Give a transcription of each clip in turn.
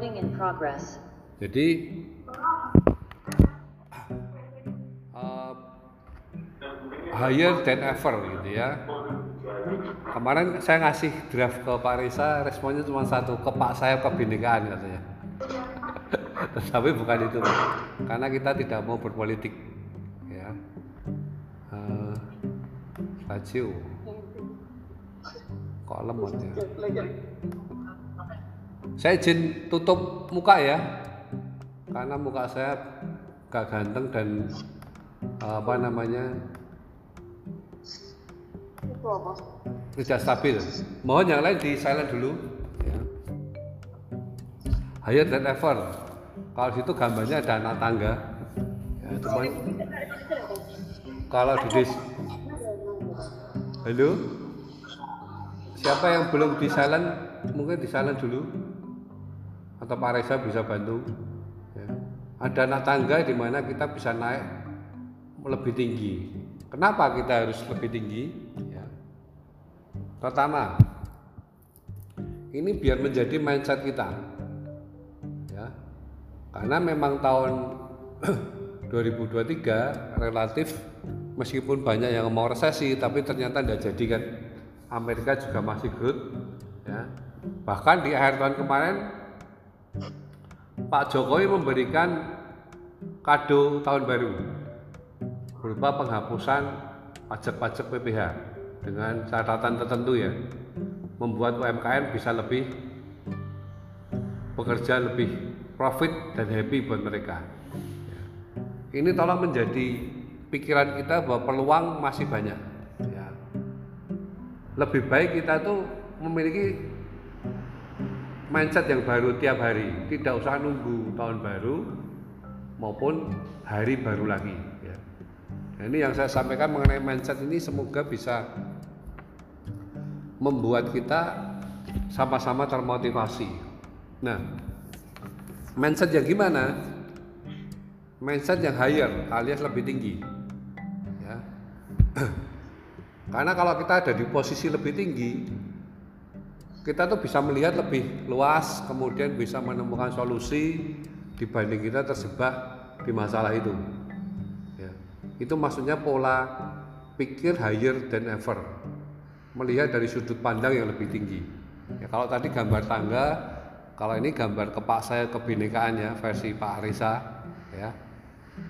Recording in progress. Jadi uh, higher than ever gitu ya. Kemarin saya ngasih draft ke Pak Risa, responnya cuma satu, ke Pak saya kebinekaan katanya. Tetapi bukan itu, karena kita tidak mau berpolitik, ya. Uh, kok lemot ya. Saya izin tutup muka ya, karena muka saya gak ganteng dan uh, apa namanya tidak stabil. Mohon yang lain di silent dulu. Ya. Higher than ever. Kalau situ gambarnya ada anak tangga. Ya, cuman kalau di des Halo? Siapa yang belum di silent? Mungkin di silent dulu. Atau Pak Reza bisa bantu. Ya. Ada anak tangga di mana kita bisa naik lebih tinggi. Kenapa kita harus lebih tinggi? Ya. Pertama, ini biar menjadi mindset kita. Ya. Karena memang tahun 2023 relatif meskipun banyak yang mau resesi tapi ternyata tidak jadi kan. Amerika juga masih good ya. Bahkan di akhir tahun kemarin Pak Jokowi memberikan kado tahun baru berupa penghapusan pajak-pajak PPH dengan catatan tertentu ya membuat UMKM bisa lebih bekerja lebih profit dan happy buat mereka ini tolong menjadi pikiran kita bahwa peluang masih banyak ya. lebih baik kita tuh memiliki mindset yang baru tiap hari tidak usah nunggu tahun baru maupun hari baru lagi ya. Nah, ini yang saya sampaikan mengenai mindset ini semoga bisa membuat kita sama-sama termotivasi. Nah, mindset yang gimana? Mindset yang higher alias lebih tinggi. Ya. Karena kalau kita ada di posisi lebih tinggi, kita tuh bisa melihat lebih luas, kemudian bisa menemukan solusi dibanding kita terjebak di masalah itu. Ya. Itu maksudnya pola pikir higher than ever, melihat dari sudut pandang yang lebih tinggi. Ya, kalau tadi gambar tangga, kalau ini gambar kepak saya kebinekaan ya versi Pak Arisa, ya.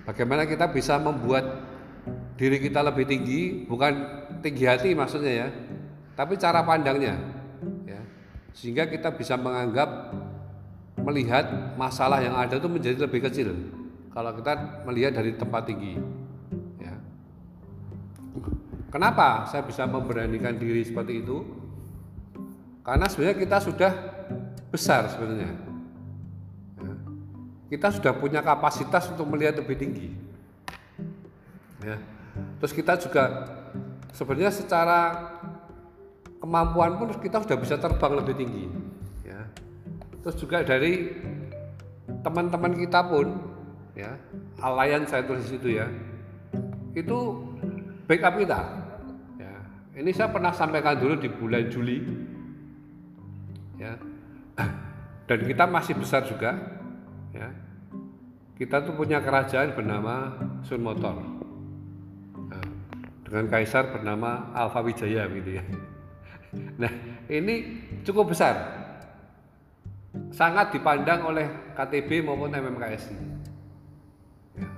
Bagaimana kita bisa membuat diri kita lebih tinggi, bukan tinggi hati maksudnya ya, tapi cara pandangnya, ya. Sehingga kita bisa menganggap melihat masalah yang ada itu menjadi lebih kecil kalau kita melihat dari tempat tinggi. Ya. Kenapa saya bisa memberanikan diri seperti itu? Karena sebenarnya kita sudah besar sebenarnya. Ya. Kita sudah punya kapasitas untuk melihat lebih tinggi. Ya. Terus kita juga sebenarnya secara kemampuan pun kita sudah bisa terbang lebih tinggi. Ya. Terus juga dari teman-teman kita pun, ya, alayan saya tulis itu ya, itu backup kita. Ya. Ini saya pernah sampaikan dulu di bulan Juli, ya, dan kita masih besar juga, ya. Kita tuh punya kerajaan bernama Sun Motor, nah, dengan kaisar bernama Alfa Wijaya gitu ya. Nah, ini cukup besar. Sangat dipandang oleh KTB maupun MMKSI. Ya.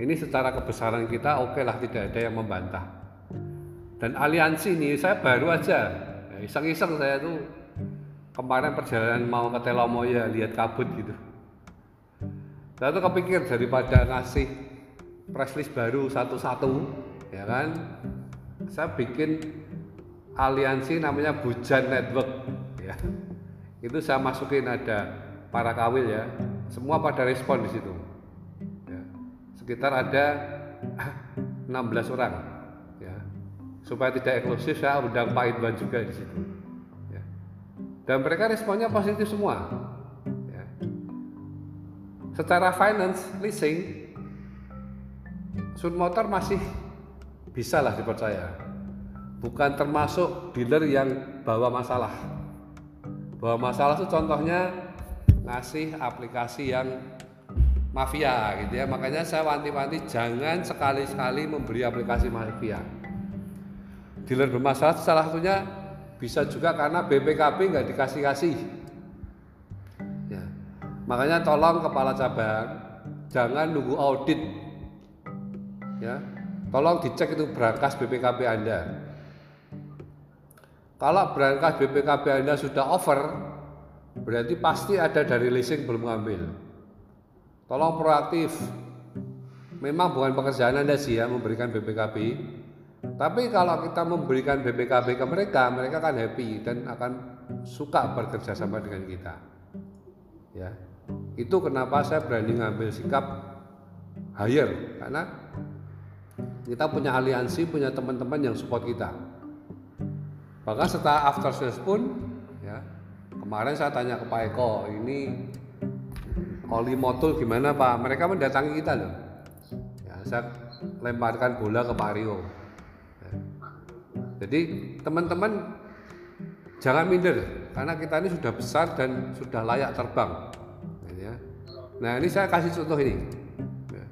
Ini secara kebesaran kita oke lah tidak ada yang membantah. Dan aliansi ini saya baru aja ya, iseng-iseng saya tuh kemarin perjalanan mau ke Telomoya lihat kabut gitu. Saya tuh kepikir daripada ngasih press list baru satu-satu, ya kan? Saya bikin aliansi namanya Bujan Network ya. Itu saya masukin ada para kawil ya. Semua pada respon di situ. Ya. Sekitar ada 16 orang ya. Supaya tidak eksklusif saya undang Pak Idwan juga di situ. Ya. Dan mereka responnya positif semua. Ya. Secara finance leasing Sun Motor masih bisa lah dipercaya bukan termasuk dealer yang bawa masalah. Bawa masalah itu contohnya ngasih aplikasi yang mafia gitu ya. Makanya saya wanti-wanti jangan sekali-sekali memberi aplikasi mafia. Dealer bermasalah salah satunya bisa juga karena BPKB nggak dikasih-kasih. Ya. Makanya tolong kepala cabang jangan nunggu audit. Ya. Tolong dicek itu berangkas BPKB Anda kalau berangkas BPKB Anda sudah over berarti pasti ada dari leasing belum ngambil. Tolong proaktif. Memang bukan pekerjaan Anda sih ya memberikan BPKB tapi kalau kita memberikan BPKB ke mereka mereka akan happy dan akan suka bekerja sama dengan kita. Ya. Itu kenapa saya berani ngambil sikap hire karena kita punya aliansi punya teman-teman yang support kita bahkan setelah after sales pun ya kemarin saya tanya ke Pak Eko ini oli motul gimana Pak? Mereka mendatangi kita loh. Ya, saya lemparkan bola ke Pak Rio. Ya. Jadi teman-teman jangan minder karena kita ini sudah besar dan sudah layak terbang. Ya. Nah ini saya kasih contoh ini. Ya.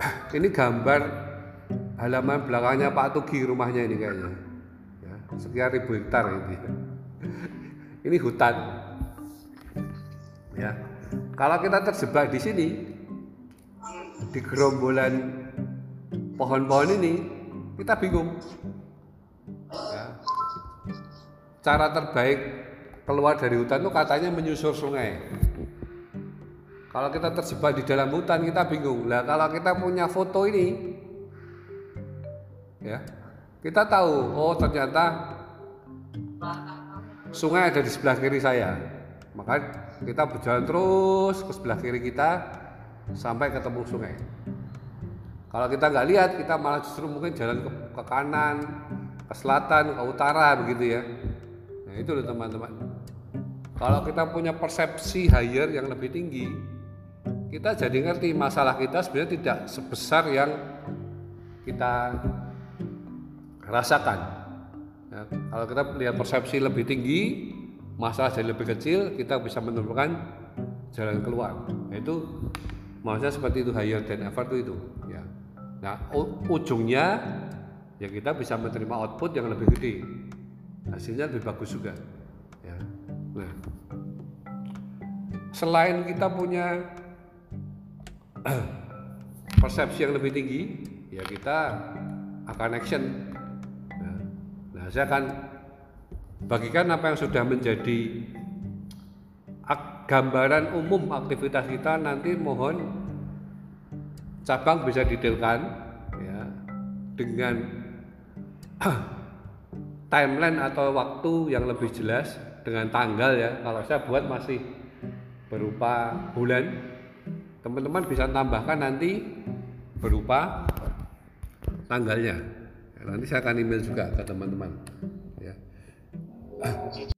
Ini gambar halaman belakangnya Pak Tugi rumahnya ini kayaknya. Sekian ribu hektar ini. Ini hutan, Ya. Kalau kita terjebak di sini di gerombolan pohon-pohon ini, kita bingung. Ya. Cara terbaik keluar dari hutan itu katanya menyusur sungai. Kalau kita terjebak di dalam hutan kita bingung. Lah kalau kita punya foto ini, ya kita tahu. Oh ternyata sungai ada di sebelah kiri saya. Maka kita berjalan terus ke sebelah kiri kita sampai ketemu sungai. Kalau kita nggak lihat, kita malah justru mungkin jalan ke, ke kanan, ke selatan, ke utara begitu ya. Nah itu loh teman-teman. Kalau kita punya persepsi higher yang lebih tinggi, kita jadi ngerti masalah kita sebenarnya tidak sebesar yang kita rasakan. Ya, kalau kita lihat persepsi lebih tinggi, masalah jadi lebih kecil kita bisa menemukan jalan keluar. Itu maksudnya seperti itu higher than ever itu ya. Nah ujungnya ya kita bisa menerima output yang lebih gede. Hasilnya lebih bagus juga ya. Nah selain kita punya persepsi yang lebih tinggi ya kita akan action saya akan bagikan apa yang sudah menjadi gambaran umum aktivitas kita. Nanti mohon cabang bisa detailkan ya dengan timeline atau waktu yang lebih jelas dengan tanggal ya. Kalau saya buat masih berupa bulan teman-teman bisa tambahkan nanti berupa tanggalnya nanti saya akan email juga ke teman-teman 啊。